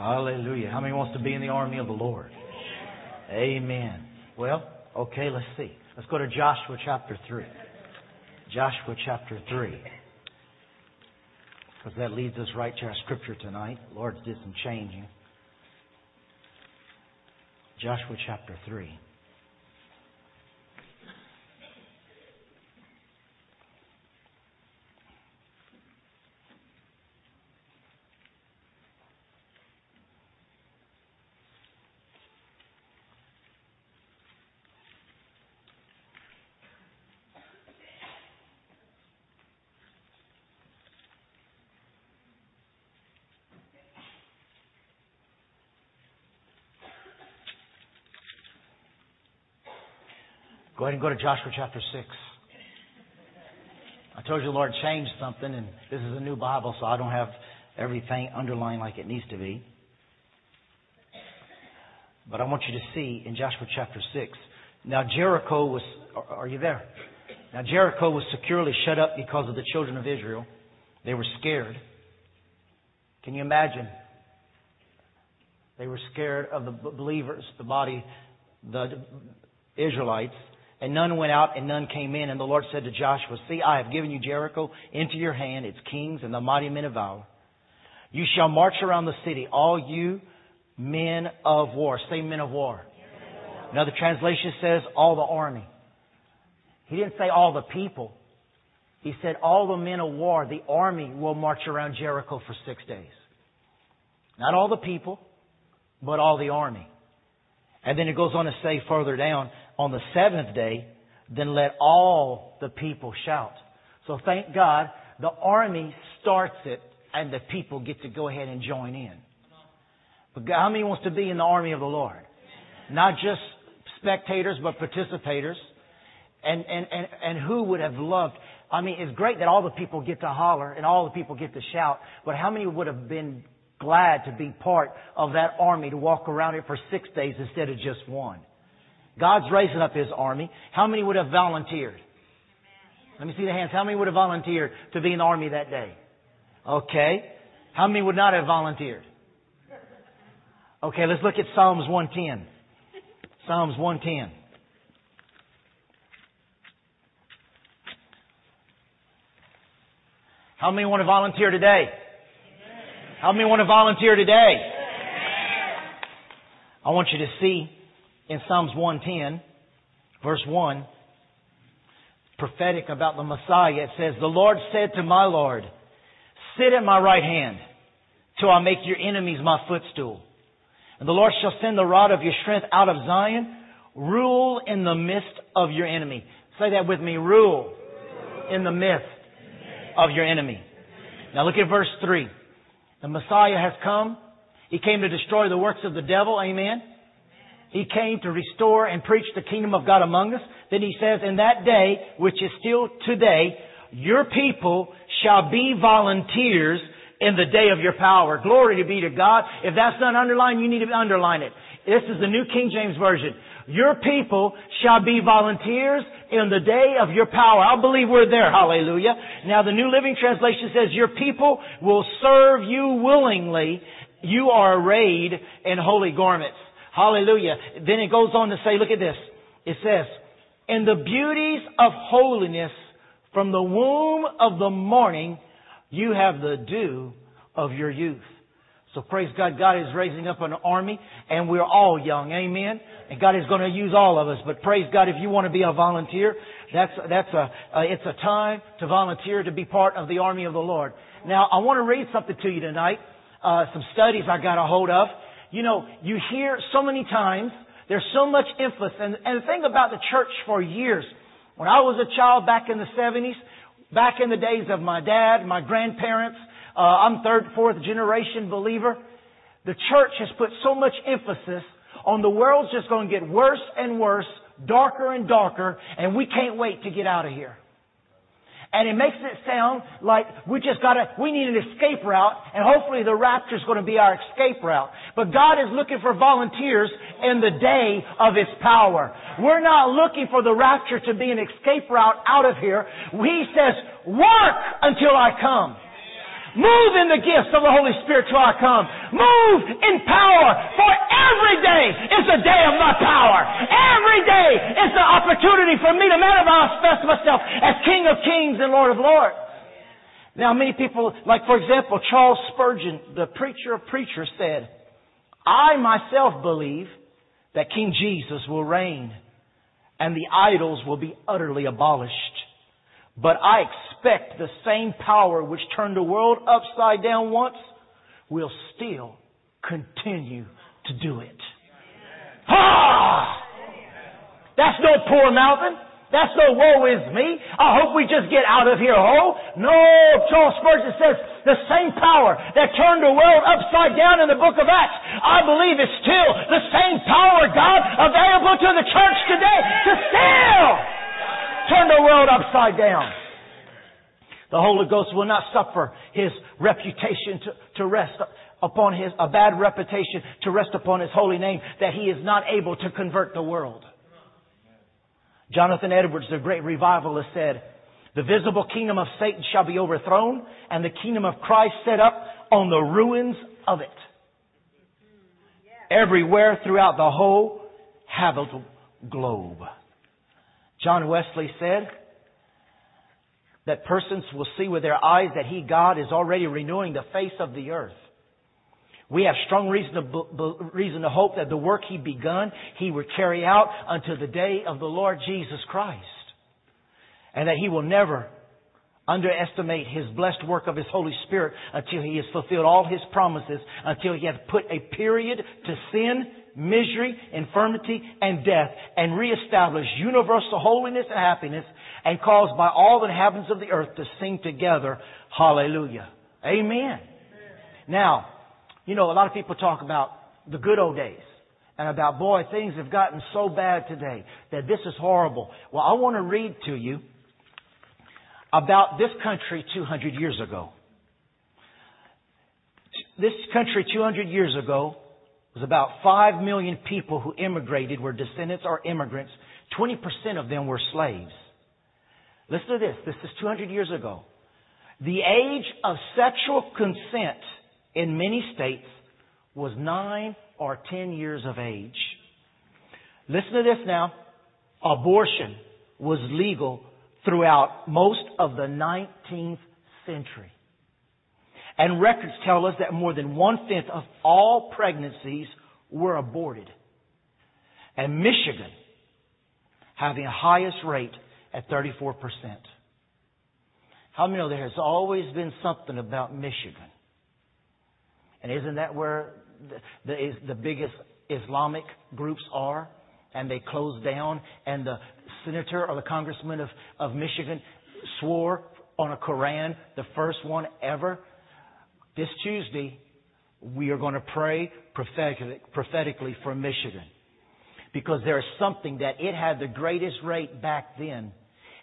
Hallelujah. How many wants to be in the army of the Lord? Amen. Well, okay, let's see. Let's go to Joshua chapter 3. Joshua chapter 3. Because that leads us right to our scripture tonight. The Lord did some changing. Joshua chapter 3. Ahead and go to Joshua chapter 6. I told you the Lord changed something, and this is a new Bible, so I don't have everything underlined like it needs to be. But I want you to see in Joshua chapter 6. Now Jericho was, are you there? Now Jericho was securely shut up because of the children of Israel. They were scared. Can you imagine? They were scared of the believers, the body, the Israelites and none went out and none came in. And the Lord said to Joshua, See, I have given you Jericho into your hand, its kings and the mighty men of valor. You shall march around the city, all you men of war. Say men of war. Another translation says all the army. He didn't say all the people. He said all the men of war, the army will march around Jericho for six days. Not all the people, but all the army. And then it goes on to say further down, on the seventh day, then let all the people shout. So thank God, the army starts it and the people get to go ahead and join in. But how many wants to be in the army of the Lord? Not just spectators, but participators. And, and, and, and who would have loved, I mean, it's great that all the people get to holler and all the people get to shout, but how many would have been glad to be part of that army to walk around it for six days instead of just one? God's raising up His army. How many would have volunteered? Let me see the hands. How many would have volunteered to be in the army that day? Okay. How many would not have volunteered? Okay, let's look at Psalms 110. Psalms 110. How many want to volunteer today? How many want to volunteer today? I want you to see in Psalms 110, verse 1, prophetic about the Messiah, it says, The Lord said to my Lord, Sit at my right hand till I make your enemies my footstool. And the Lord shall send the rod of your strength out of Zion, rule in the midst of your enemy. Say that with me, rule in the midst of your enemy. Now look at verse 3. The Messiah has come. He came to destroy the works of the devil. Amen. He came to restore and preach the kingdom of God among us. Then he says, in that day, which is still today, your people shall be volunteers in the day of your power. Glory to be to God. If that's not underlined, you need to underline it. This is the New King James Version. Your people shall be volunteers in the day of your power. I believe we're there. Hallelujah. Now the New Living Translation says, your people will serve you willingly. You are arrayed in holy garments. Hallelujah. Then it goes on to say, look at this. It says, in the beauties of holiness from the womb of the morning, you have the dew of your youth. So praise God, God is raising up an army and we're all young. Amen. And God is going to use all of us. But praise God, if you want to be a volunteer, that's, that's a, uh, it's a time to volunteer to be part of the army of the Lord. Now, I want to read something to you tonight. Uh, some studies I got a hold of you know, you hear so many times, there's so much emphasis. And, and the thing about the church for years, when I was a child back in the 70s, back in the days of my dad, my grandparents, uh, I'm third, fourth generation believer. The church has put so much emphasis on the world's just going to get worse and worse, darker and darker, and we can't wait to get out of here. And it makes it sound like we just gotta, we need an escape route, and hopefully the rapture is to be our escape route. But God is looking for volunteers in the day of His power. We're not looking for the rapture to be an escape route out of here. He says, work until I come. Move in the gifts of the Holy Spirit till I come. Move in power. For every day is a day of my power. Every day is the opportunity for me to manifest myself as King of Kings and Lord of Lords. Now many people, like for example, Charles Spurgeon, the preacher of preachers said, I myself believe that King Jesus will reign and the idols will be utterly abolished. But I expect the same power which turned the world upside down once will still continue to do it. Ah! That's no poor mouthing. That's no woe is me. I hope we just get out of here whole. No, Charles Spurgeon says the same power that turned the world upside down in the book of Acts, I believe is still the same power, God, available to the church today to still turn the world upside down. The Holy Ghost will not suffer his reputation to, to rest upon his, a bad reputation to rest upon his holy name that he is not able to convert the world. Jonathan Edwards, the great revivalist, said, The visible kingdom of Satan shall be overthrown, and the kingdom of Christ set up on the ruins of it. Everywhere throughout the whole habitable globe. John Wesley said that persons will see with their eyes that He, God, is already renewing the face of the earth. We have strong reason to, reason to hope that the work He begun, He will carry out until the day of the Lord Jesus Christ. And that He will never underestimate His blessed work of His Holy Spirit until He has fulfilled all His promises, until He has put a period to sin, misery, infirmity, and death, and reestablish universal holiness and happiness, and caused by all the inhabitants of the earth to sing together, Hallelujah. Amen. Now, you know, a lot of people talk about the good old days and about, boy, things have gotten so bad today that this is horrible. Well, I want to read to you about this country 200 years ago. This country 200 years ago was about 5 million people who immigrated, were descendants or immigrants. 20% of them were slaves. Listen to this. This is 200 years ago. The age of sexual consent in many states was nine or ten years of age. Listen to this now. Abortion was legal throughout most of the 19th century. And records tell us that more than one fifth of all pregnancies were aborted. And Michigan having the highest rate at 34%. How many know there has always been something about Michigan? And isn't that where the, the, the biggest Islamic groups are? And they closed down, and the senator or the congressman of, of Michigan swore on a Koran, the first one ever. This Tuesday, we are going to pray prophetically, for Michigan. Because there is something that it had the greatest rate back then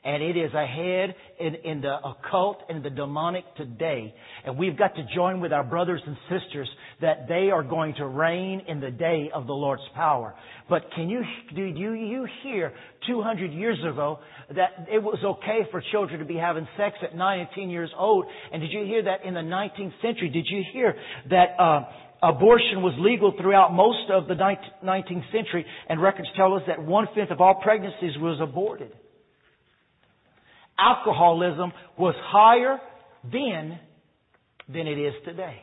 and it is ahead in, in the occult and the demonic today. And we've got to join with our brothers and sisters that they are going to reign in the day of the Lord's power. But can you, did you, you hear 200 years ago that it was okay for children to be having sex at 9 and 10 years old? And did you hear that in the 19th century? Did you hear that, uh, abortion was legal throughout most of the 19th century, and records tell us that one fifth of all pregnancies was aborted alcoholism was higher then than it is today.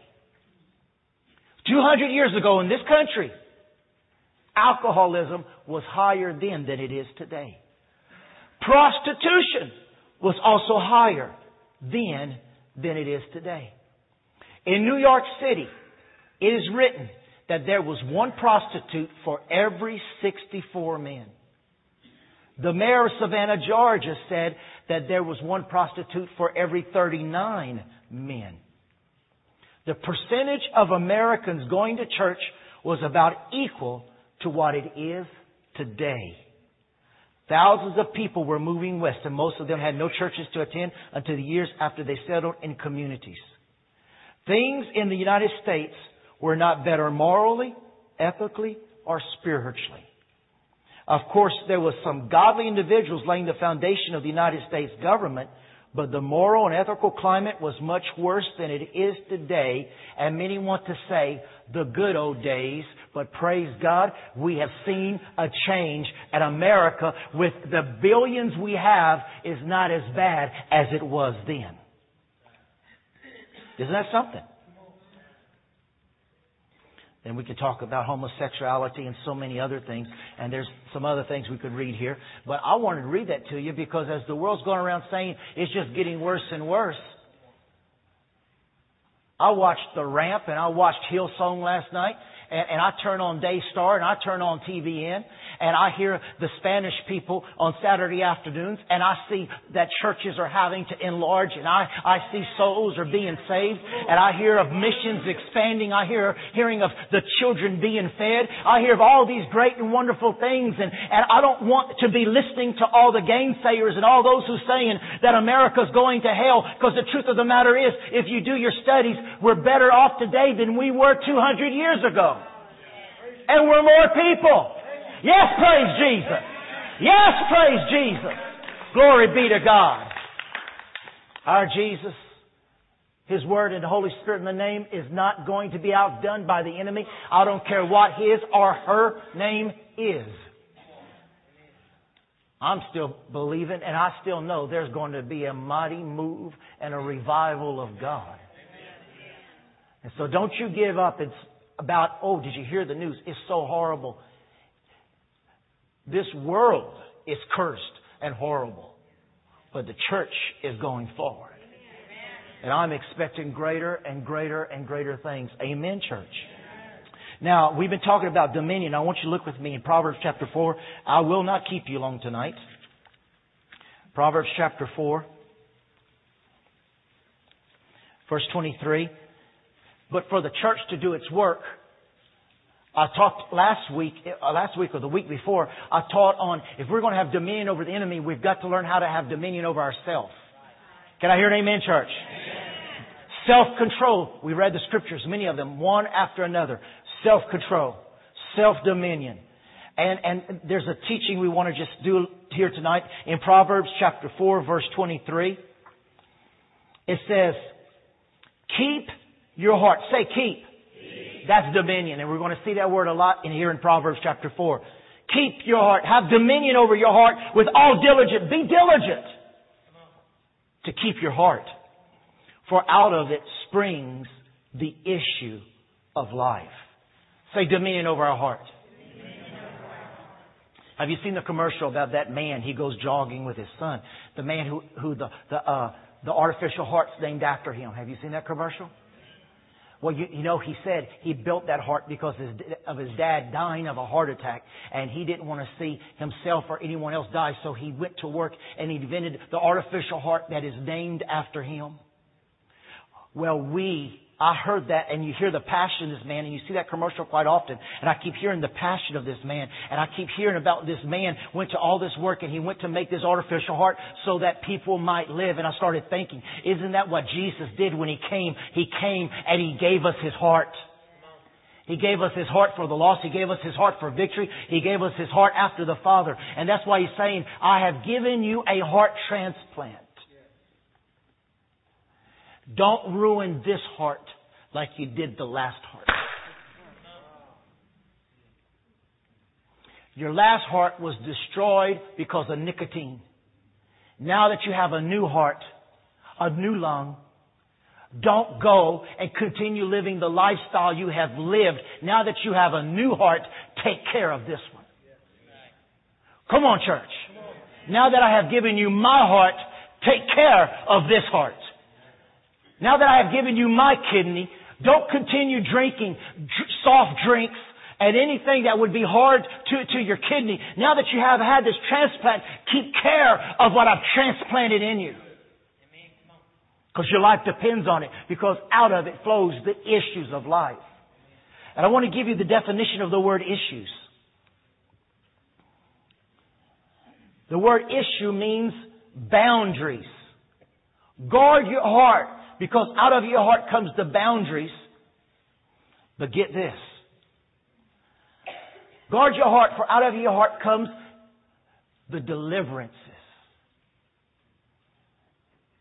200 years ago in this country, alcoholism was higher then than it is today. Prostitution was also higher then than it is today. In New York City, it is written that there was one prostitute for every 64 men. The mayor of Savannah, Georgia said that there was one prostitute for every 39 men. The percentage of Americans going to church was about equal to what it is today. Thousands of people were moving west, and most of them had no churches to attend until the years after they settled in communities. Things in the United States were not better morally, ethically, or spiritually. Of course, there was some godly individuals laying the foundation of the United States government, But the moral and ethical climate was much worse than it is today, and many want to say the good old days, but praise God, we have seen a change, and America, with the billions we have, is not as bad as it was then. Isn't that something? And we could talk about homosexuality and so many other things. And there's some other things we could read here. But I wanted to read that to you because as the world's going around saying it's just getting worse and worse, I watched The Ramp and I watched Hillsong last night and, and I turn on Daystar and I turn on TBN and I hear the Spanish people on Saturday afternoons and I see that churches are having to enlarge and I, I see souls are being saved and I hear of missions expanding. I hear hearing of the children being fed. I hear of all these great and wonderful things and, and I don't want to be listening to all the gainsayers and all those who saying that America's going to hell because the truth of the matter is if you do your studies, we're better off today than we were 200 years ago. And we're more people. Yes, praise Jesus. Yes, praise Jesus. Glory be to God. Our Jesus, His Word and the Holy Spirit in the name is not going to be outdone by the enemy. I don't care what his or her name is. I'm still believing and I still know there's going to be a mighty move and a revival of God. And so don't you give up. It's about, oh, did you hear the news? It's so horrible. This world is cursed and horrible, but the church is going forward. And I'm expecting greater and greater and greater things. Amen, church. Now, we've been talking about dominion. I want you to look with me in Proverbs chapter 4. I will not keep you long tonight. Proverbs chapter 4, verse 23. But for the church to do its work, I talked last week, uh, last week or the week before, I taught on if we're going to have dominion over the enemy, we've got to learn how to have dominion over ourselves. Can I hear an amen, church? Self-control. We read the scriptures, many of them, one after another. Self-control. Self-dominion. And, and there's a teaching we want to just do here tonight in Proverbs chapter 4 verse 23. It says, keep your heart. Say keep. That's dominion. And we're going to see that word a lot in here in Proverbs chapter 4. Keep your heart. Have dominion over your heart with all diligence. Be diligent to keep your heart. For out of it springs the issue of life. Say dominion over our heart. Have you seen the commercial about that man? He goes jogging with his son. The man who, who the, the, uh, the artificial heart's named after him. Have you seen that commercial? Well, you, you know, he said he built that heart because his, of his dad dying of a heart attack, and he didn't want to see himself or anyone else die, so he went to work and he invented the artificial heart that is named after him. Well, we I heard that and you hear the passion of this man and you see that commercial quite often. And I keep hearing the passion of this man. And I keep hearing about this man went to all this work and he went to make this artificial heart so that people might live. And I started thinking, isn't that what Jesus did when he came? He came and he gave us his heart. He gave us his heart for the lost. He gave us his heart for victory. He gave us his heart after the Father. And that's why he's saying, I have given you a heart transplant. Don't ruin this heart like you did the last heart. Your last heart was destroyed because of nicotine. Now that you have a new heart, a new lung, don't go and continue living the lifestyle you have lived. Now that you have a new heart, take care of this one. Come on, church. Now that I have given you my heart, take care of this heart. Now that I have given you my kidney, don't continue drinking soft drinks and anything that would be hard to, to your kidney. Now that you have had this transplant, keep care of what I've transplanted in you. Because your life depends on it. Because out of it flows the issues of life. And I want to give you the definition of the word issues. The word issue means boundaries. Guard your heart because out of your heart comes the boundaries. But get this. Guard your heart, for out of your heart comes the deliverances.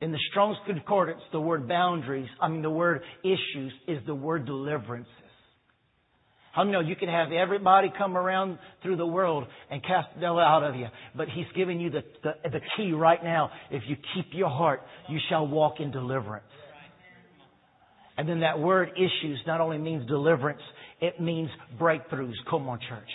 In the Strong's Concordance, the word boundaries, I mean the word issues, is the word deliverances. How many know you can have everybody come around through the world and cast devil out of you, but He's giving you the, the, the key right now. If you keep your heart, you shall walk in deliverance. And then that word issues not only means deliverance, it means breakthroughs. Come on, church.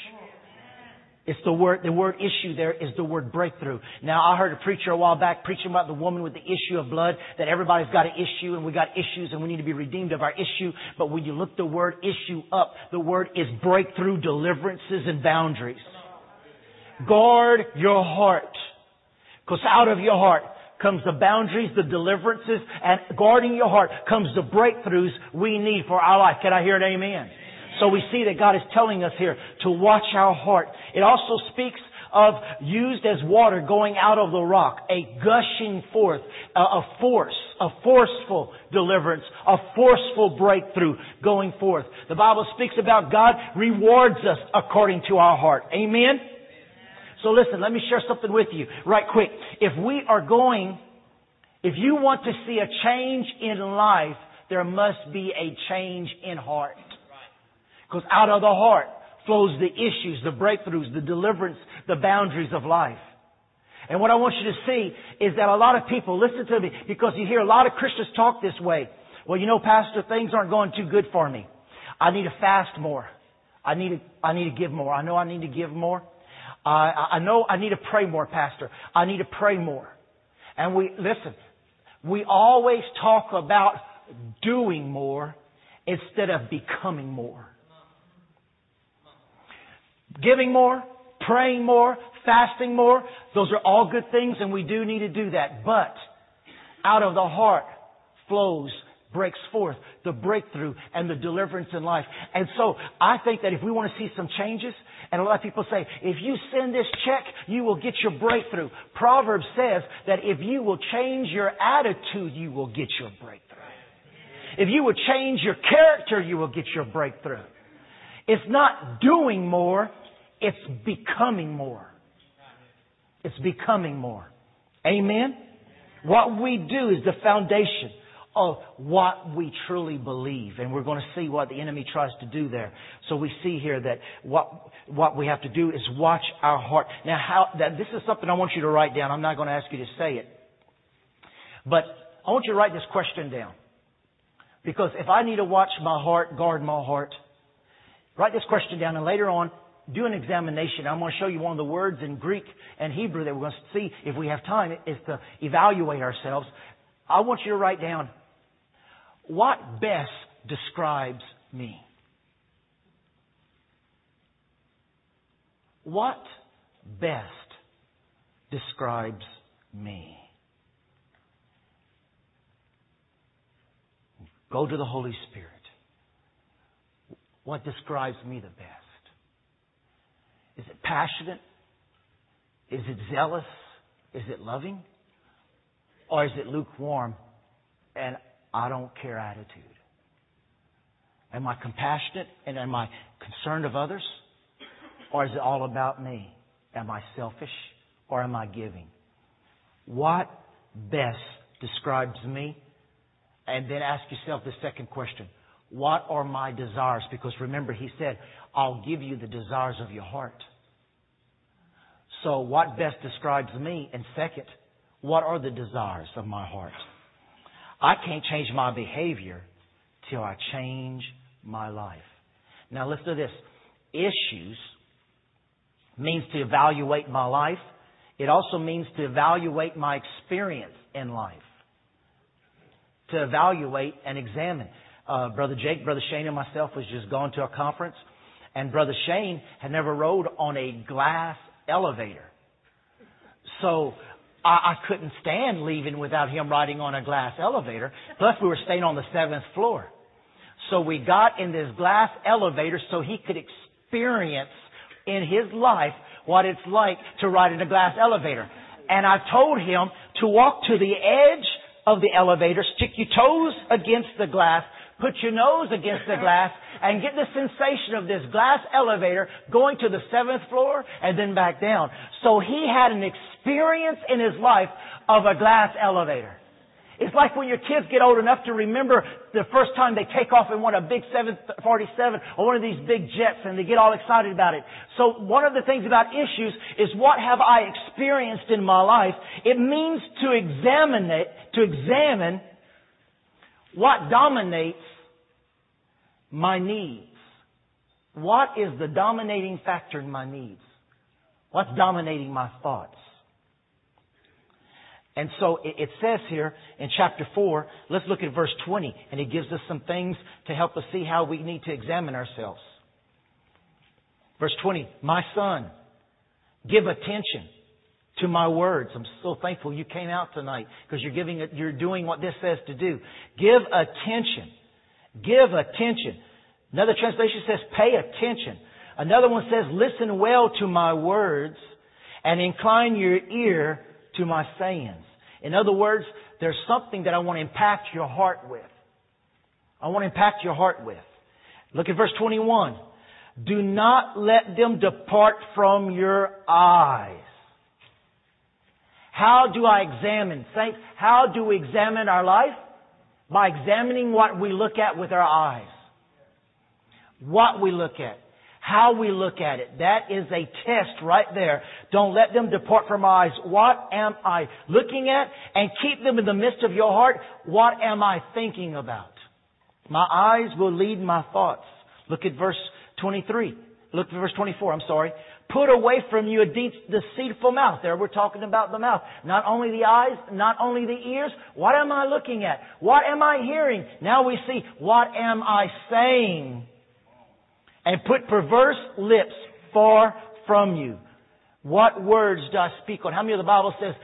It's the word, the word issue there is the word breakthrough. Now, I heard a preacher a while back preaching about the woman with the issue of blood, that everybody's got an issue and we got issues and we need to be redeemed of our issue. But when you look the word issue up, the word is breakthrough, deliverances, and boundaries. Guard your heart. Because out of your heart comes the boundaries, the deliverances, and guarding your heart comes the breakthroughs we need for our life. Can I hear an amen? So we see that God is telling us here to watch our heart. It also speaks of used as water going out of the rock, a gushing forth, a, a force, a forceful deliverance, a forceful breakthrough going forth. The Bible speaks about God rewards us according to our heart. Amen? So listen, let me share something with you right quick. If we are going, if you want to see a change in life, there must be a change in heart. Because out of the heart flows the issues, the breakthroughs, the deliverance, the boundaries of life. And what I want you to see is that a lot of people, listen to me, because you hear a lot of Christians talk this way. Well, you know, Pastor, things aren't going too good for me. I need to fast more. I need to, I need to give more. I know I need to give more. I, I know I need to pray more, Pastor. I need to pray more. And we, listen, we always talk about doing more instead of becoming more. Giving more, praying more, fasting more, those are all good things and we do need to do that. But out of the heart flows, breaks forth the breakthrough and the deliverance in life. And so I think that if we want to see some changes, and a lot of people say, if you send this check, you will get your breakthrough. Proverbs says that if you will change your attitude, you will get your breakthrough. If you will change your character, you will get your breakthrough. It's not doing more, it's becoming more. It's becoming more. Amen? What we do is the foundation of what we truly believe. And we're going to see what the enemy tries to do there. So we see here that what, what we have to do is watch our heart. Now, how, that, this is something I want you to write down. I'm not going to ask you to say it. But I want you to write this question down. Because if I need to watch my heart, guard my heart, write this question down and later on, do an examination. I'm going to show you one of the words in Greek and Hebrew that we're going to see if we have time is to evaluate ourselves. I want you to write down what best describes me? What best describes me? Go to the Holy Spirit. What describes me the best? Is it passionate? Is it zealous? Is it loving? Or is it lukewarm and I don't care attitude? Am I compassionate and am I concerned of others? Or is it all about me? Am I selfish or am I giving? What best describes me? And then ask yourself the second question. What are my desires? Because remember, he said, I'll give you the desires of your heart. So what best describes me? And second, what are the desires of my heart? I can't change my behavior till I change my life. Now listen to this. Issues means to evaluate my life. It also means to evaluate my experience in life. To evaluate and examine. Uh, Brother Jake, Brother Shane, and myself was just gone to a conference, and Brother Shane had never rode on a glass elevator. So I, I couldn't stand leaving without him riding on a glass elevator. Plus, we were staying on the seventh floor. So we got in this glass elevator so he could experience in his life what it's like to ride in a glass elevator. And I told him to walk to the edge of the elevator, stick your toes against the glass, put your nose against the glass, and get the sensation of this glass elevator going to the seventh floor and then back down. So he had an experience in his life of a glass elevator. It's like when your kids get old enough to remember the first time they take off in one of a big 747 or one of these big jets and they get all excited about it. So one of the things about issues is what have I experienced in my life? It means to examine it, to examine what dominates my needs. What is the dominating factor in my needs? What's dominating my thoughts? And so it says here in chapter 4, let's look at verse 20, and it gives us some things to help us see how we need to examine ourselves. Verse 20, my son, give attention to my words. I'm so thankful you came out tonight because you're giving it, you're doing what this says to do. Give attention. Give attention. Another translation says pay attention. Another one says listen well to my words and incline your ear to my sayings. In other words, there's something that I want to impact your heart with. I want to impact your heart with. Look at verse 21. Do not let them depart from your eyes. How do I examine? Saints, how do we examine our life? By examining what we look at with our eyes. What we look at how we look at it. That is a test right there. Don't let them depart from our eyes. What am I looking at? And keep them in the midst of your heart. What am I thinking about? My eyes will lead my thoughts. Look at verse 23. Look at verse 24, I'm sorry. Put away from you a deceitful mouth. There we're talking about the mouth. Not only the eyes, not only the ears. What am I looking at? What am I hearing? Now we see, what am I saying? and put perverse lips far from you. What words do I speak on? How many of the Bible says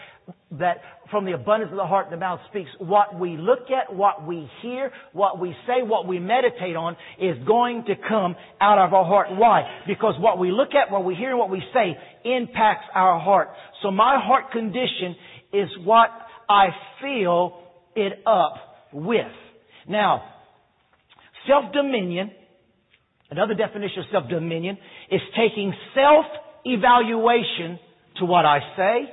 that from the abundance of the heart the mouth speaks? What we look at, what we hear, what we say, what we meditate on is going to come out of our heart. Why? Because what we look at, what we hear, and what we say impacts our heart. So my heart condition is what I fill it up with. Now, self-dominion Another definition of self-dominion is taking self-evaluation to what I say,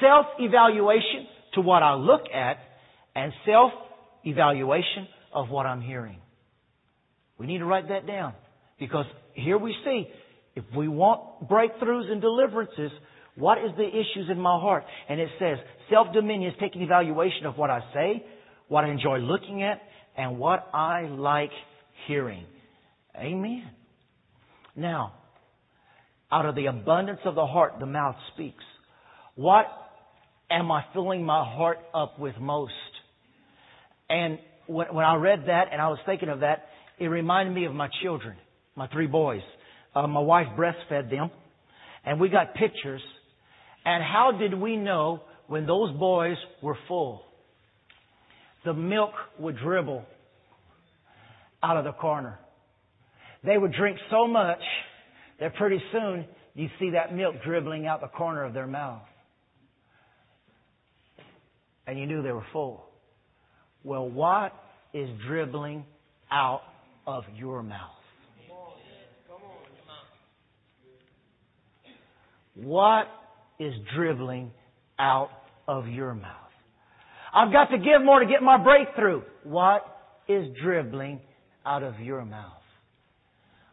self-evaluation to what I look at, and self-evaluation of what I'm hearing. We need to write that down because here we see if we want breakthroughs and deliverances, what is the issues in my heart? And it says self-dominion is taking evaluation of what I say, what I enjoy looking at, and what I like hearing. Amen. Now, out of the abundance of the heart, the mouth speaks. What am I filling my heart up with most? And when, when I read that and I was thinking of that, it reminded me of my children, my three boys. Uh, my wife breastfed them, and we got pictures. And how did we know when those boys were full? The milk would dribble out of the corner. They would drink so much that pretty soon you'd see that milk dribbling out the corner of their mouth. And you knew they were full. Well, what is dribbling out of your mouth? What is dribbling out of your mouth? I've got to give more to get my breakthrough. What is dribbling out of your mouth?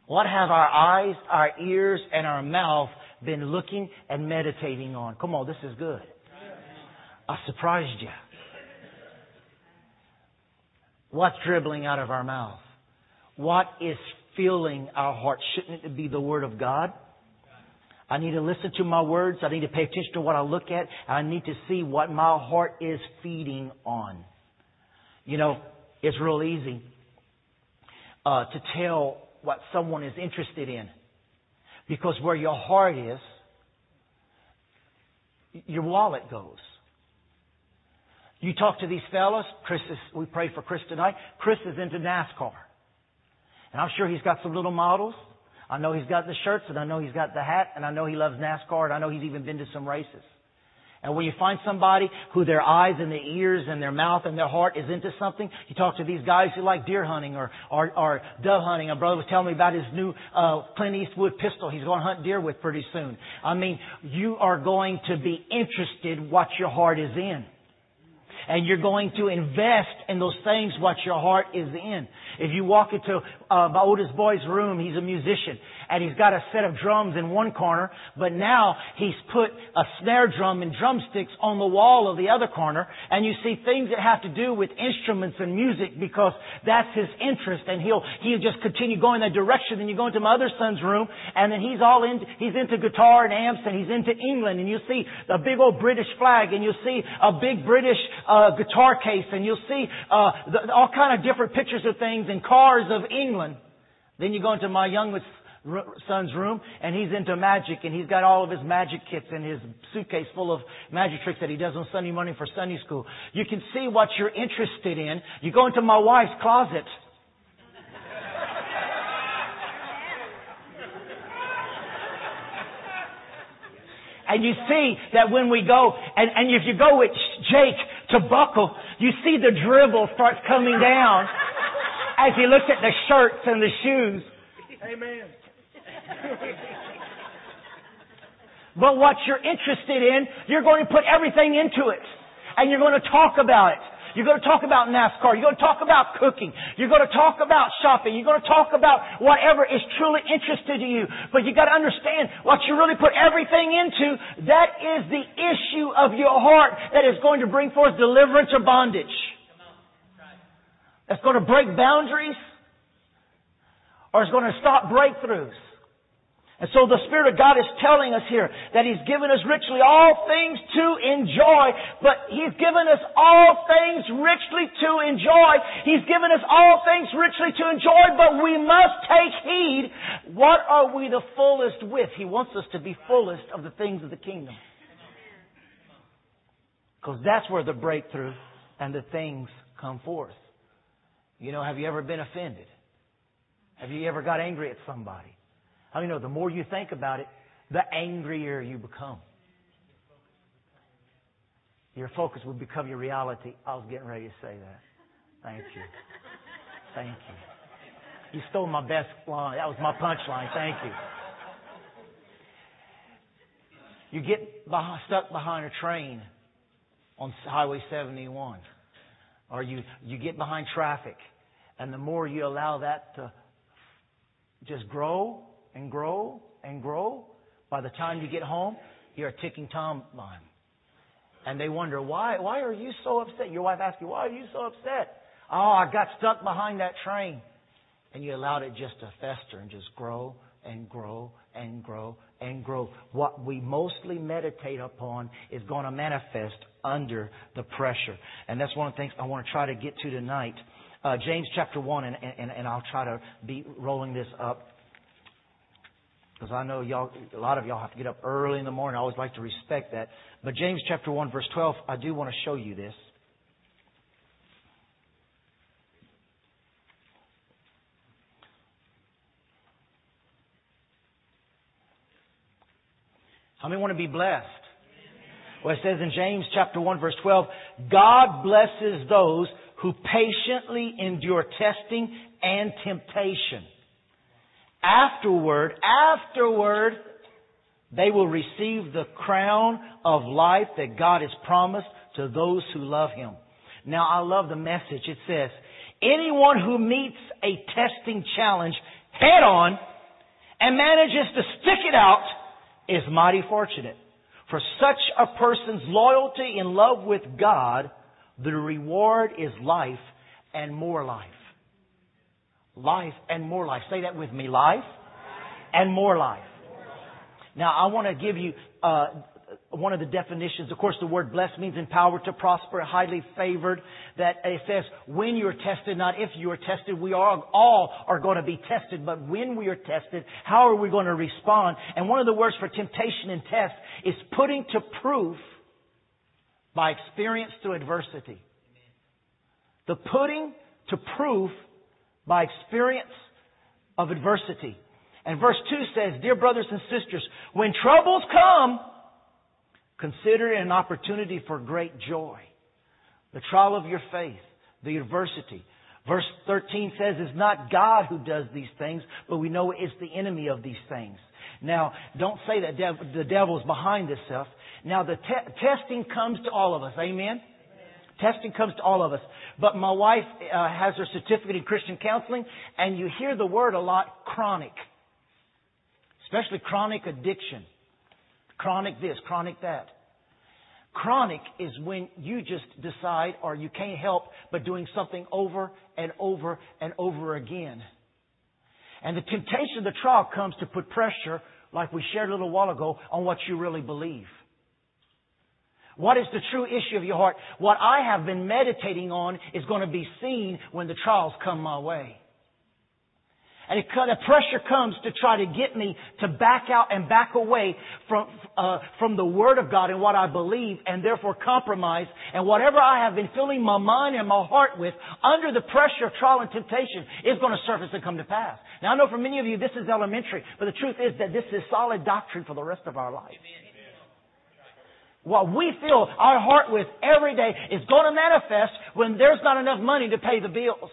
What have our eyes, our ears, and our mouth been looking and meditating on? Come on, this is good. I surprised you. What's dribbling out of our mouth? What is filling our heart? Shouldn't it be the Word of God? I need to listen to my words. I need to pay attention to what I look at. I need to see what my heart is feeding on. You know, it's real easy uh, to tell what someone is interested in. Because where your heart is, your wallet goes. You talk to these fellas, Chris is, we pray for Chris tonight. Chris is into NASCAR. And I'm sure he's got some little models. I know he's got the shirts and I know he's got the hat and I know he loves NASCAR and I know he's even been to some races. And when you find somebody who their eyes and their ears and their mouth and their heart is into something, you talk to these guys who like deer hunting or, or, or dove hunting. A brother was telling me about his new uh, Clint Eastwood pistol he's going to hunt deer with pretty soon. I mean, you are going to be interested what your heart is in. And you're going to invest in those things what your heart is in. If you walk into uh, my oldest boy's room, he's a musician, and he's got a set of drums in one corner, but now he's put a snare drum and drumsticks on the wall of the other corner, and you see things that have to do with instruments and music because that's his interest, and he'll he'll just continue going that direction. Then you go into my other son's room, and then he's all in he's into guitar and amps, and he's into England, and you see a big old British flag, and you'll see a big British uh, guitar case, and you'll see uh, the, all kind of different pictures of things and cars of England. Then you go into my youngest son's room and he's into magic and he's got all of his magic kits in his suitcase full of magic tricks that he does on Sunday morning for Sunday school. You can see what you're interested in. You go into my wife's closet. And you see that when we go, and, and if you go with Jake to buckle, you see the dribble starts coming down as he looks at the shirts and the shoes. Amen. But what you're interested in, you're going to put everything into it. And you're going to talk about it. You're going to talk about NASCAR. You're going to talk about cooking. You're going to talk about shopping. You're going to talk about whatever is truly interested to you. But you got to understand what you really put everything into. That is the issue of your heart that is going to bring forth deliverance or bondage. That's going to break boundaries or is going to stop breakthroughs. And so the Spirit of God is telling us here that He's given us richly all things to enjoy, but He's given us all things richly to enjoy. He's given us all things richly to enjoy, but we must take heed. What are we the fullest with? He wants us to be fullest of the things of the kingdom. Because that's where the breakthrough and the things come forth. You know, have you ever been offended? Have you ever got angry at somebody? How do you know the more you think about it, the angrier you become? Your focus will become your reality. I was getting ready to say that. Thank you. Thank you. You stole my best line. That was my punchline. Thank you. You get behind, stuck behind a train on Highway 71, or you, you get behind traffic, and the more you allow that to just grow and grow and grow. By the time you get home, you're a ticking time bomb. And they wonder, why, why are you so upset? Your wife asks you, why are you so upset? Oh, I got stuck behind that train. And you allowed it just to fester and just grow and grow and grow and grow. What we mostly meditate upon is going to manifest under the pressure. And that's one of the things I want to try to get to tonight. Uh, James chapter 1, and, and, and I'll try to be rolling this up. Because I know y'all, a lot of y'all have to get up early in the morning. I always like to respect that. But James chapter 1 verse 12, I do want to show you this. How many want to be blessed? Well, it says in James chapter 1 verse 12, God blesses those who patiently endure testing and temptation. Afterward, afterward, they will receive the crown of life that God has promised to those who love Him. Now, I love the message. It says, anyone who meets a testing challenge head on and manages to stick it out is mighty fortunate. For such a person's loyalty and love with God the reward is life and more life. Life and more life. Say that with me. Life and more life. Now, I want to give you uh, one of the definitions. Of course, the word blessed means empowered to prosper, highly favored. That it says when you're tested, not if you are tested. We are all are going to be tested, but when we are tested, how are we going to respond? And one of the words for temptation and test is putting to proof by experience through adversity. The putting to proof by experience of adversity. And verse 2 says, Dear brothers and sisters, when troubles come, consider it an opportunity for great joy. The trial of your faith, the adversity. Verse 13 says, It's not God who does these things, but we know it's the enemy of these things. Now, don't say that the devil is behind this stuff. Now, the te- testing comes to all of us. Amen? Testing comes to all of us. But my wife uh, has her certificate in Christian counseling, and you hear the word a lot chronic. Especially chronic addiction. Chronic this, chronic that. Chronic is when you just decide or you can't help but doing something over and over and over again. And the temptation of the trial comes to put pressure, like we shared a little while ago, on what you really believe. What is the true issue of your heart? What I have been meditating on is going to be seen when the trials come my way. And it, the pressure comes to try to get me to back out and back away from, uh, from the Word of God and what I believe and therefore compromise. And whatever I have been filling my mind and my heart with under the pressure of trial and temptation is going to surface and come to pass. Now I know for many of you this is elementary, but the truth is that this is solid doctrine for the rest of our life. What we fill our heart with every day is going to manifest when there's not enough money to pay the bills.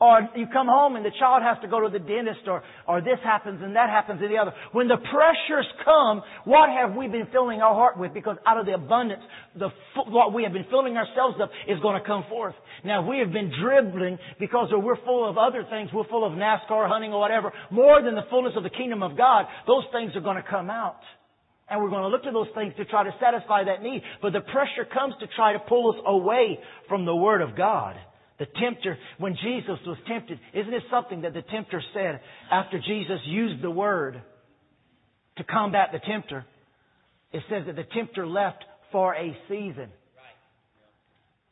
Or you come home and the child has to go to the dentist or, or this happens and that happens and the other. When the pressures come, what have we been filling our heart with? Because out of the abundance, the, what we have been filling ourselves up is going to come forth. Now we have been dribbling because we're full of other things. We're full of NASCAR, hunting or whatever. More than the fullness of the kingdom of God, those things are going to come out. And we're going to look to those things to try to satisfy that need. But the pressure comes to try to pull us away from the Word of God. The tempter, when Jesus was tempted, isn't it something that the tempter said after Jesus used the word to combat the tempter? It says that the tempter left for a season.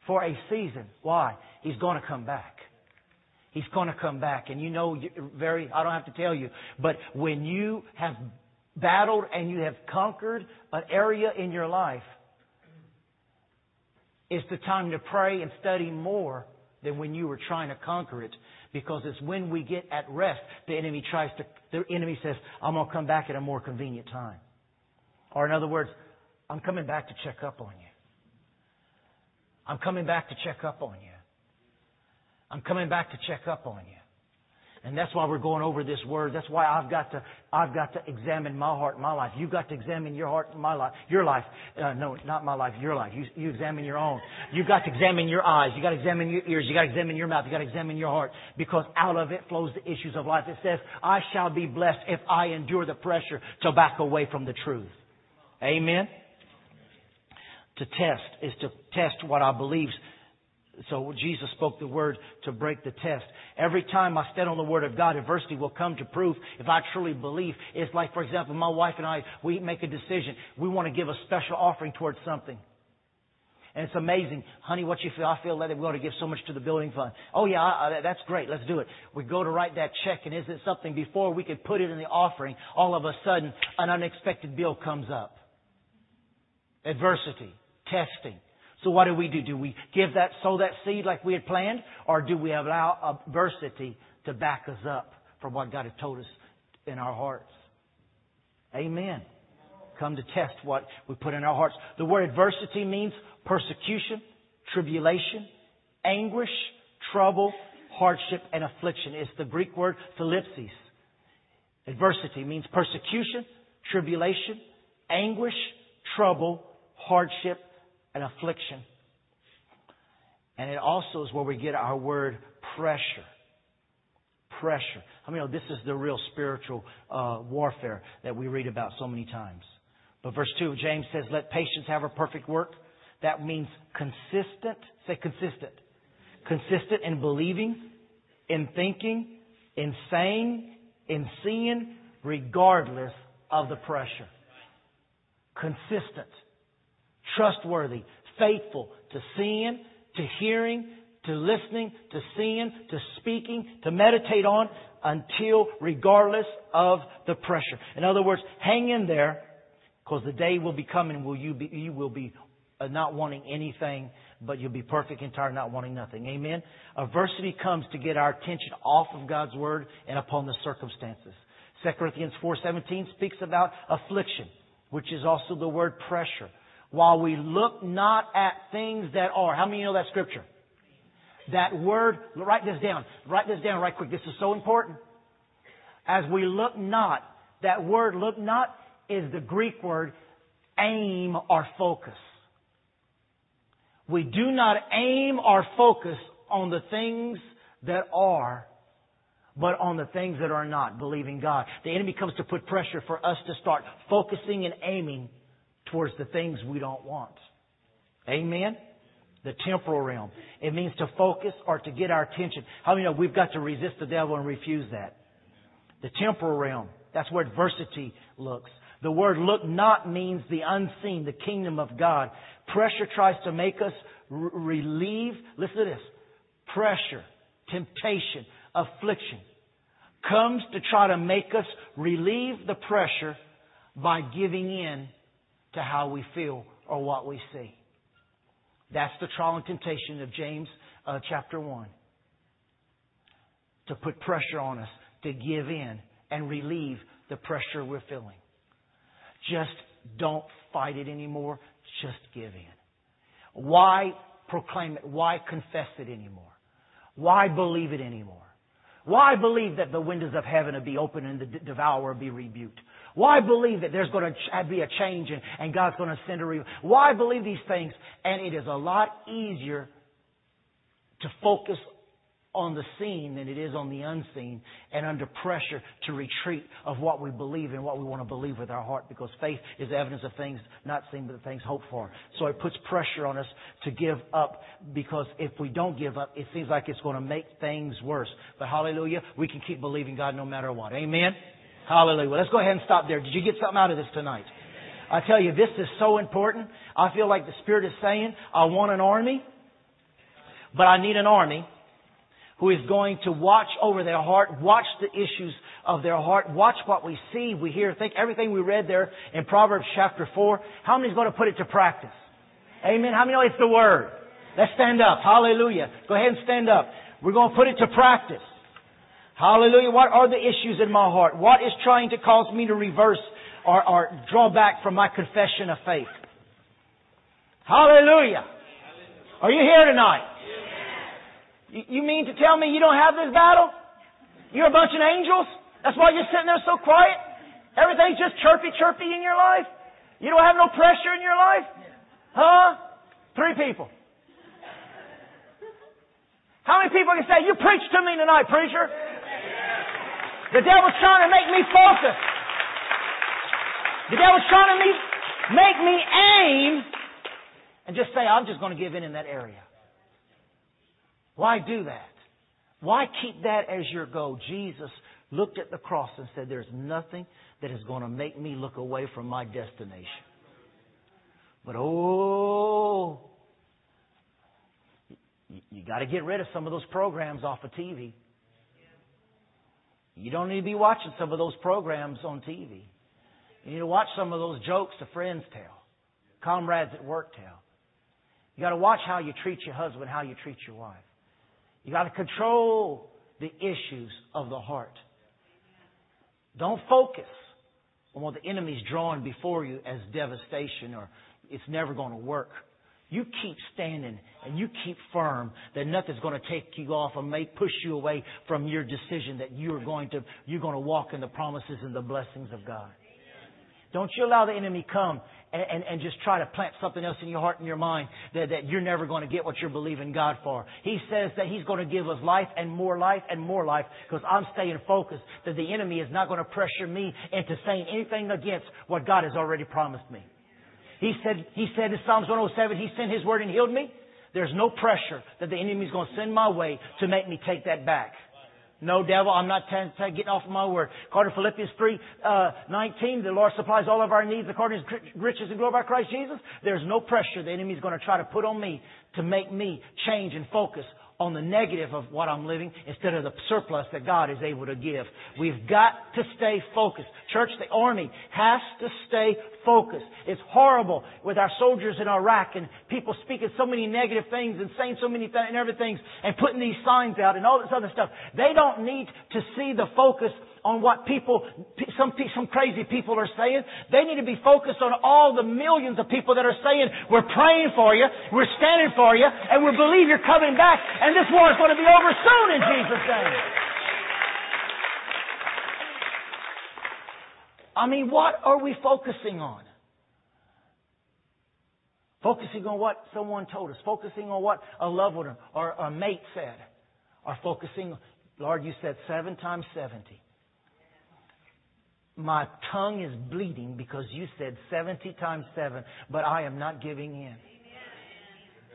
For a season. Why? He's going to come back. He's going to come back. And you know, very, I don't have to tell you, but when you have battled and you have conquered an area in your life, it's the time to pray and study more than when you were trying to conquer it. Because it's when we get at rest, the enemy tries to, the enemy says, I'm going to come back at a more convenient time. Or in other words, I'm coming back to check up on you. I'm coming back to check up on you. I'm coming back to check up on you. And that's why we're going over this word. That's why I've got to, I've got to examine my heart, my life. You've got to examine your heart, my life, your life. Uh, no, not my life, your life. You, you examine your own. You've got to examine your eyes. You've got to examine your ears. You've got to examine your mouth. You've got to examine your heart. Because out of it flows the issues of life. It says, I shall be blessed if I endure the pressure to back away from the truth. Amen? To test is to test what I believe so Jesus spoke the word to break the test. Every time I stand on the word of God, adversity will come to proof if I truly believe. It's like, for example, my wife and I, we make a decision. We want to give a special offering towards something. And it's amazing. Honey, what you feel? I feel that we ought to give so much to the building fund. Oh yeah, I, that's great. Let's do it. We go to write that check and is it something before we could put it in the offering, all of a sudden an unexpected bill comes up. Adversity, testing, so what do we do? Do we give that, sow that seed like we had planned? Or do we allow adversity to back us up from what God has told us in our hearts? Amen. Come to test what we put in our hearts. The word adversity means persecution, tribulation, anguish, trouble, hardship, and affliction. It's the Greek word thlipsis. Adversity means persecution, tribulation, anguish, trouble, hardship, and affliction. And it also is where we get our word pressure. Pressure. I mean, this is the real spiritual uh, warfare that we read about so many times. But verse 2 James says, Let patience have a perfect work. That means consistent. Say consistent. Consistent in believing, in thinking, in saying, in seeing, regardless of the pressure. Consistent trustworthy, faithful to seeing, to hearing, to listening, to seeing, to speaking, to meditate on until regardless of the pressure. In other words, hang in there because the day will be coming will you be, you will be uh, not wanting anything, but you'll be perfect and tired, not wanting nothing. Amen. Adversity comes to get our attention off of God's word and upon the circumstances. 2 Corinthians 4:17 speaks about affliction, which is also the word pressure while we look not at things that are. How many you know that scripture? That word, write this down. Write this down right quick. This is so important. As we look not, that word look not is the Greek word aim or focus. We do not aim our focus on the things that are, but on the things that are not, believing God. The enemy comes to put pressure for us to start focusing and aiming towards the things we don't want. Amen? The temporal realm. It means to focus or to get our attention. How many know we've got to resist the devil and refuse that? The temporal realm. That's where adversity looks. The word look not means the unseen, the kingdom of God. Pressure tries to make us r- relieve, listen to this, pressure, temptation, affliction comes to try to make us relieve the pressure by giving in to how we feel or what we see. That's the trial and temptation of James uh, chapter 1. To put pressure on us to give in and relieve the pressure we're feeling. Just don't fight it anymore. Just give in. Why proclaim it? Why confess it anymore? Why believe it anymore? Why believe that the windows of heaven will be open and the devourer be rebuked? Why believe that there's going to be a change and, and God's going to send a revival? Why believe these things? And it is a lot easier to focus on the seen than it is on the unseen and under pressure to retreat of what we believe and what we want to believe with our heart because faith is evidence of things not seen but things hoped for. So it puts pressure on us to give up because if we don't give up, it seems like it's going to make things worse. But hallelujah, we can keep believing God no matter what. Amen? Hallelujah. Let's go ahead and stop there. Did you get something out of this tonight? I tell you, this is so important. I feel like the Spirit is saying, I want an army, but I need an army who is going to watch over their heart, watch the issues of their heart, watch what we see, we hear, think everything we read there in Proverbs chapter 4. How many is going to put it to practice? Amen. How many know it's the Word? Let's stand up. Hallelujah. Go ahead and stand up. We're going to put it to practice. Hallelujah. What are the issues in my heart? What is trying to cause me to reverse or, or draw back from my confession of faith? Hallelujah. Are you here tonight? You mean to tell me you don't have this battle? You're a bunch of angels? That's why you're sitting there so quiet? Everything's just chirpy chirpy in your life? You don't have no pressure in your life? Huh? Three people. How many people can say, you preach to me tonight, preacher? The devil's trying to make me focus. The devil's trying to make me aim and just say, I'm just going to give in in that area. Why do that? Why keep that as your goal? Jesus looked at the cross and said, There's nothing that is going to make me look away from my destination. But oh, you, got to get rid of some of those programs off of TV. You don't need to be watching some of those programs on TV. You need to watch some of those jokes the friends tell, comrades at work tell. You got to watch how you treat your husband, how you treat your wife. You got to control the issues of the heart. Don't focus on what the enemy's drawing before you as devastation or it's never going to work. You keep standing and you keep firm that nothing's going to take you off or may push you away from your decision that you're going to you're going to walk in the promises and the blessings of God. Don't you allow the enemy come and, and, and, just try to plant something else in your heart and your mind that, that you're never going to get what you're believing God for. He says that He's going to give us life and more life and more life because I'm staying focused that the enemy is not going to pressure me into saying anything against what God has already promised me. He said, he said in Psalms 107, He sent His word and healed me. There's no pressure that the enemy is going to send my way to make me take that back. No, devil, I'm not t- t- getting off my word. According to Philippians 3, uh, 19, the Lord supplies all of our needs according to his riches and glory by Christ Jesus. There's no pressure the enemy is going to try to put on me to make me change and focus on the negative of what I'm living instead of the surplus that God is able to give. We've got to stay focused. Church, the army has to stay focused. It's horrible with our soldiers in Iraq and people speaking so many negative things and saying so many th- and everything and putting these signs out and all this other stuff. They don't need to see the focus on what people, some, some crazy people are saying. They need to be focused on all the millions of people that are saying, we're praying for you, we're standing for you, and we believe you're coming back, and this war is going to be over soon in Jesus' name. I mean, what are we focusing on? Focusing on what someone told us. Focusing on what a loved one or a mate said. Or focusing, Lord, you said seven times 70. My tongue is bleeding because you said 70 times 7, but I am not giving in.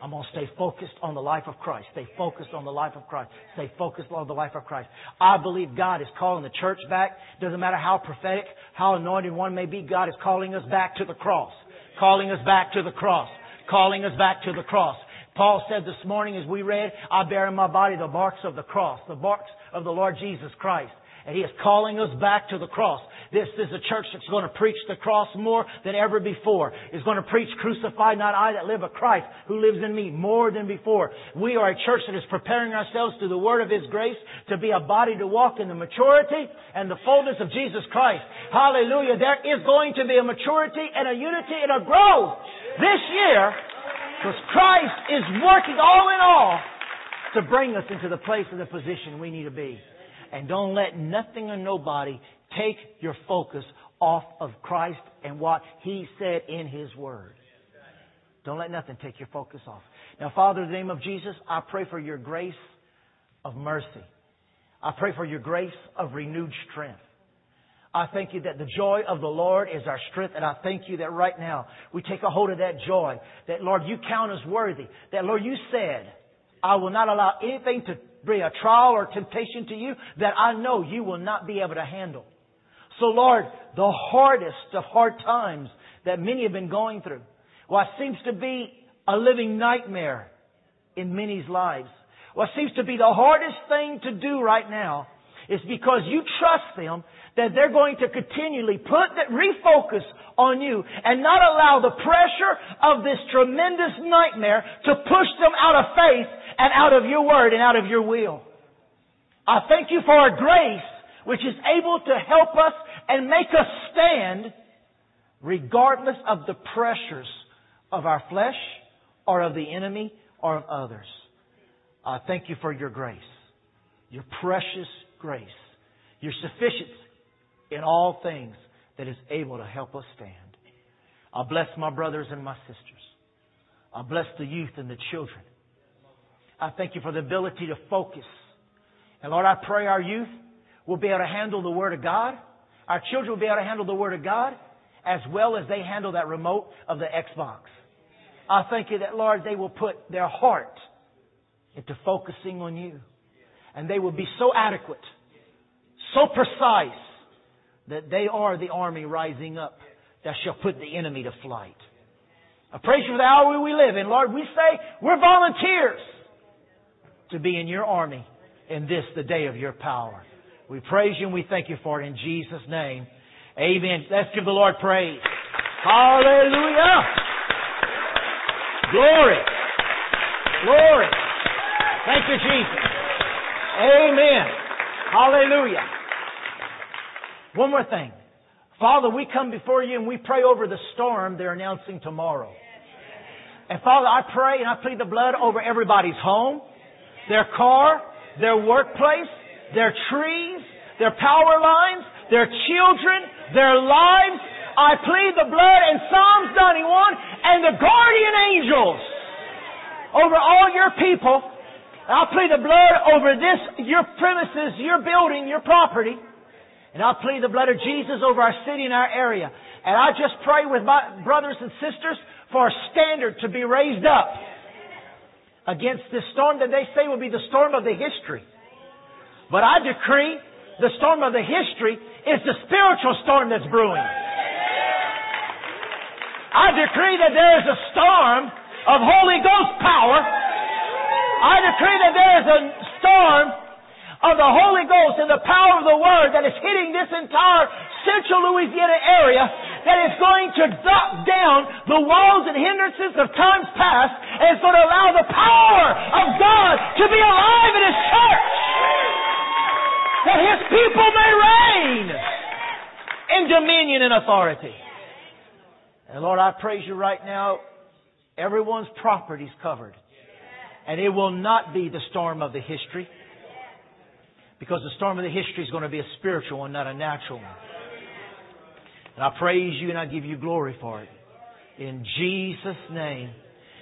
I'm going to stay focused on the life of Christ. Stay focused on the life of Christ. Stay focused on the life of Christ. I believe God is calling the church back. Doesn't matter how prophetic, how anointed one may be, God is calling us back to the cross. Calling us back to the cross. Calling us back to the cross. Paul said this morning as we read, I bear in my body the marks of the cross, the marks of the Lord Jesus Christ. And He is calling us back to the cross. This is a church that's going to preach the cross more than ever before. Is going to preach crucified, not I that live, but Christ who lives in me more than before. We are a church that is preparing ourselves through the word of His grace to be a body to walk in the maturity and the fullness of Jesus Christ. Hallelujah. There is going to be a maturity and a unity and a growth this year because Christ is working all in all to bring us into the place and the position we need to be. And don't let nothing or nobody take your focus off of Christ and what He said in His Word. Don't let nothing take your focus off. Now, Father, in the name of Jesus, I pray for your grace of mercy. I pray for your grace of renewed strength. I thank you that the joy of the Lord is our strength, and I thank you that right now we take a hold of that joy. That, Lord, you count us worthy. That, Lord, you said, I will not allow anything to bring a trial or temptation to you that I know you will not be able to handle. So Lord, the hardest of hard times that many have been going through, what seems to be a living nightmare in many's lives, what seems to be the hardest thing to do right now is because you trust them that they're going to continually put that refocus on you and not allow the pressure of this tremendous nightmare to push them out of faith and out of your word and out of your will. I thank you for a grace which is able to help us and make us stand regardless of the pressures of our flesh or of the enemy or of others. I thank you for your grace, your precious grace, your sufficiency in all things that is able to help us stand. I bless my brothers and my sisters. I bless the youth and the children. I thank you for the ability to focus. And Lord, I pray our youth will be able to handle the Word of God. Our children will be able to handle the Word of God as well as they handle that remote of the Xbox. I thank you that, Lord, they will put their heart into focusing on you. And they will be so adequate, so precise, that they are the army rising up that shall put the enemy to flight. I praise you for the hour we live in. Lord, we say we're volunteers to be in your army in this, the day of your power. We praise you and we thank you for it in Jesus' name. Amen. Let's give the Lord praise. Hallelujah. Glory. Glory. Thank you, Jesus. Amen. Hallelujah. One more thing. Father, we come before you and we pray over the storm they're announcing tomorrow. And Father, I pray and I plead the blood over everybody's home, their car, their workplace, their trees, their power lines, their children, their lives. I plead the blood in Psalms 91 and the guardian angels over all your people. I'll plead the blood over this, your premises, your building, your property. And I'll plead the blood of Jesus over our city and our area. And I just pray with my brothers and sisters for a standard to be raised up against this storm that they say will be the storm of the history. But I decree the storm of the history is the spiritual storm that's brewing. I decree that there is a storm of Holy Ghost power. I decree that there is a storm of the Holy Ghost and the power of the Word that is hitting this entire central Louisiana area that is going to knock down the walls and hindrances of times past and is going to allow the power of God to be alive in His church that his people may reign in dominion and authority. And Lord, I praise you right now. Everyone's property is covered. And it will not be the storm of the history. Because the storm of the history is going to be a spiritual one, not a natural one. And I praise you and I give you glory for it. In Jesus' name.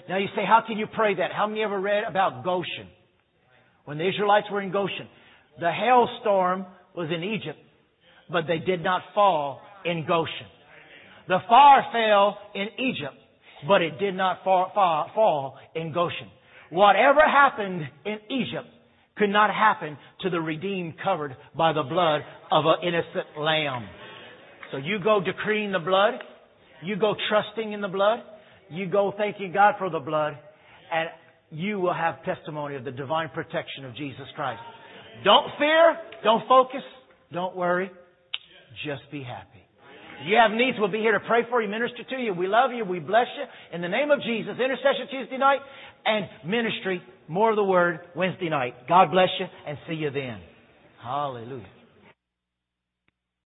Now you say, how can you pray that? How many ever read about Goshen? When the Israelites were in Goshen, the hailstorm was in Egypt, but they did not fall in Goshen. The fire fell in Egypt, but it did not fall, fall, fall in Goshen. Whatever happened in Egypt could not happen to the redeemed covered by the blood of an innocent lamb. So you go decreeing the blood, you go trusting in the blood, you go thanking God for the blood, and you will have testimony of the divine protection of Jesus Christ. Don't fear, don't focus, don't worry, just be happy. You have needs, we'll be here to pray for you, minister to you. We love you. We bless you. In the name of Jesus, intercession Tuesday night and ministry, more of the word Wednesday night. God bless you and see you then. Hallelujah.